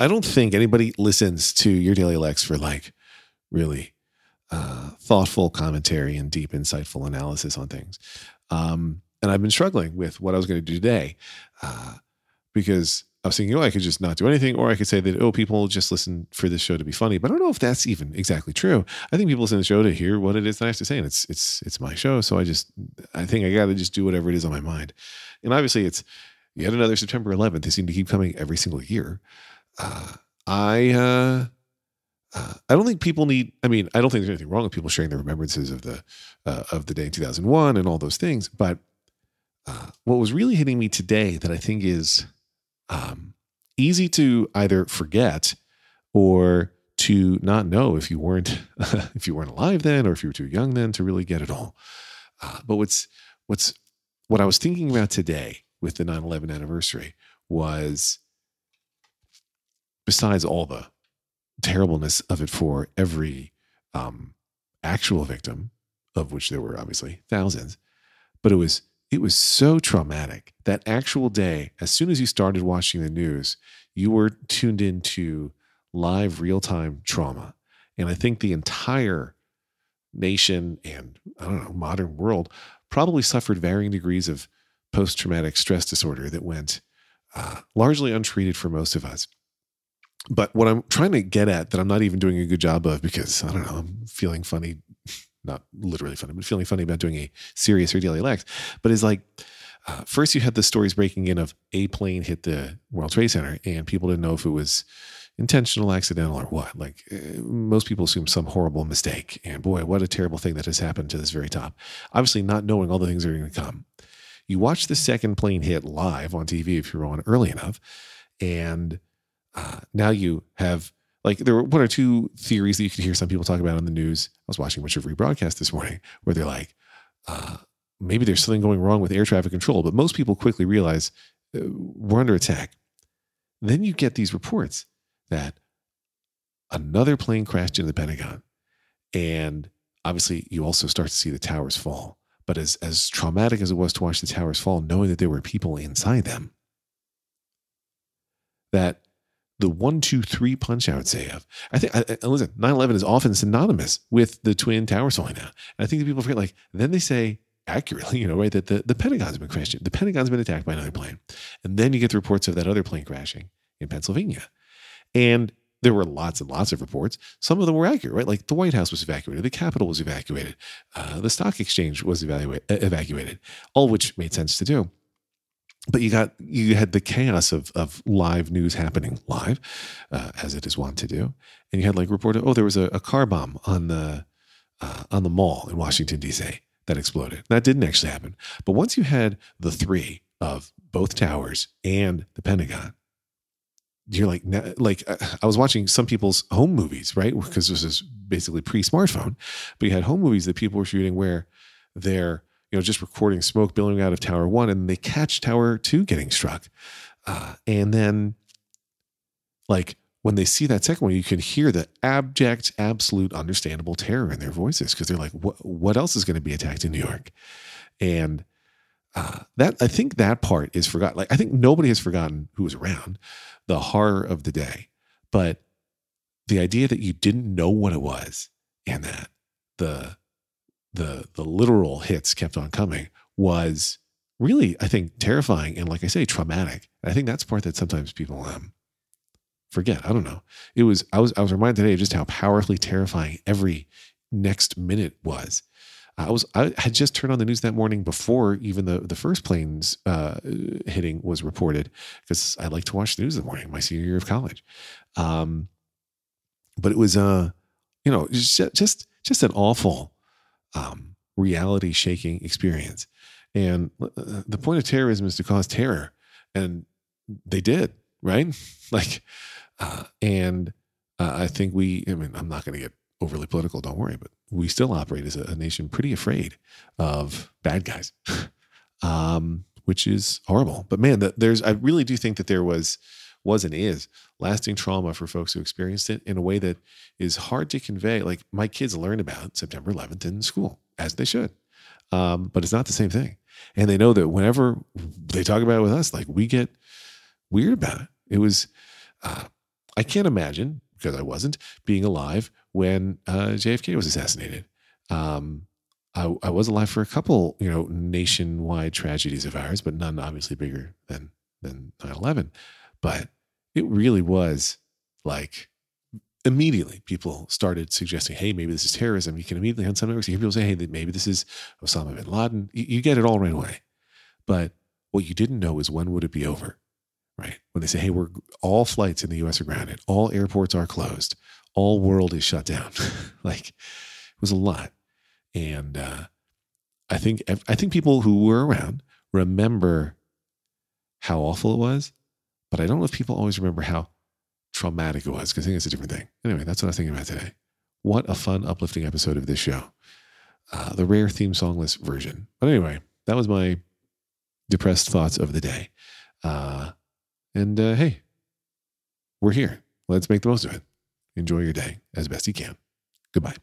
I don't think anybody listens to your daily Lex for like really uh, thoughtful commentary and deep, insightful analysis on things. Um, and I've been struggling with what I was going to do today uh, because I was thinking, oh, I could just not do anything, or I could say that, oh, people just listen for this show to be funny. But I don't know if that's even exactly true. I think people listen to the show to hear what it is that I have to say, and it's it's it's my show, so I just I think I got to just do whatever it is on my mind. And obviously, it's yet another September 11th. They seem to keep coming every single year. Uh, I uh, uh, I don't think people need. I mean, I don't think there's anything wrong with people sharing their remembrances of the uh, of the day in 2001 and all those things. But uh, what was really hitting me today that I think is um, easy to either forget or to not know if you weren't if you weren't alive then or if you were too young then to really get it all. Uh, but what's what's what I was thinking about today with the 9/11 anniversary was besides all the terribleness of it for every um, actual victim, of which there were obviously thousands, but it was it was so traumatic that actual day. As soon as you started watching the news, you were tuned into live real time trauma, and I think the entire nation and I don't know modern world probably suffered varying degrees of post traumatic stress disorder that went uh, largely untreated for most of us but what I'm trying to get at that I'm not even doing a good job of because I don't know, I'm feeling funny, not literally funny, but feeling funny about doing a serious or daily lex, but is like, uh, first you had the stories breaking in of a plane hit the World Trade Center and people didn't know if it was intentional, accidental, or what. Like uh, most people assume some horrible mistake. And boy, what a terrible thing that has happened to this very top. Obviously, not knowing all the things that are going to come. You watch the second plane hit live on TV if you're on early enough, and now you have like there were one or two theories that you could hear some people talk about on the news. I was watching a bunch of rebroadcast this morning where they're like, uh, maybe there's something going wrong with air traffic control, but most people quickly realize uh, we're under attack. Then you get these reports that another plane crashed into the Pentagon, and obviously you also start to see the towers fall. But as as traumatic as it was to watch the towers fall, knowing that there were people inside them, that the one, two, three punch, I would say, of. I think, I, I, listen, 9 11 is often synonymous with the Twin Towers falling down. And I think that people forget, like, then they say accurately, you know, right, that the, the Pentagon's been crashed. The Pentagon's been attacked by another plane. And then you get the reports of that other plane crashing in Pennsylvania. And there were lots and lots of reports. Some of them were accurate, right? Like the White House was evacuated, the Capitol was evacuated, uh, the stock exchange was evaluate, evacuated, all which made sense to do but you got you had the chaos of of live news happening live, uh, as it is wont to do, and you had like reported, oh, there was a, a car bomb on the uh, on the mall in Washington D.C. that exploded. That didn't actually happen, but once you had the three of both towers and the Pentagon, you're like like uh, I was watching some people's home movies, right? Because this is basically pre-smartphone, but you had home movies that people were shooting where they're you know, just recording smoke billowing out of Tower One, and they catch Tower Two getting struck, uh, and then like when they see that second one, you can hear the abject, absolute, understandable terror in their voices because they're like, "What? What else is going to be attacked in New York?" And uh, that I think that part is forgotten. Like I think nobody has forgotten who was around the horror of the day, but the idea that you didn't know what it was and that the the the literal hits kept on coming was really, I think, terrifying and, like I say, traumatic. I think that's part that sometimes people um, forget. I don't know. It was I was I was reminded today of just how powerfully terrifying every next minute was. I was I had just turned on the news that morning before even the the first planes uh, hitting was reported because I like to watch the news in the morning, my senior year of college. Um, but it was uh, you know, just just just an awful um, reality shaking experience. And uh, the point of terrorism is to cause terror. And they did, right? like, uh, and uh, I think we, I mean, I'm not going to get overly political, don't worry, but we still operate as a, a nation pretty afraid of bad guys, um, which is horrible. But man, the, there's, I really do think that there was, was and is lasting trauma for folks who experienced it in a way that is hard to convey. Like my kids learn about September 11th in school, as they should, um, but it's not the same thing. And they know that whenever they talk about it with us, like we get weird about it. It was, uh, I can't imagine because I wasn't being alive when uh, JFK was assassinated. Um, I, I was alive for a couple, you know, nationwide tragedies of ours, but none obviously bigger than than 9/11. But it really was like immediately people started suggesting, hey, maybe this is terrorism. You can immediately on some networks you hear people say, hey, maybe this is Osama bin Laden. You, you get it all right away. But what you didn't know is when would it be over, right? When they say, hey, we're all flights in the U.S. are grounded, all airports are closed, all world is shut down. like it was a lot, and uh, I think I think people who were around remember how awful it was, but I don't know if people always remember how traumatic it was because I think it's a different thing. Anyway, that's what I was thinking about today. What a fun, uplifting episode of this show. Uh, the rare theme songless version. But anyway, that was my depressed thoughts of the day. Uh, and uh, hey, we're here. Let's make the most of it. Enjoy your day as best you can. Goodbye.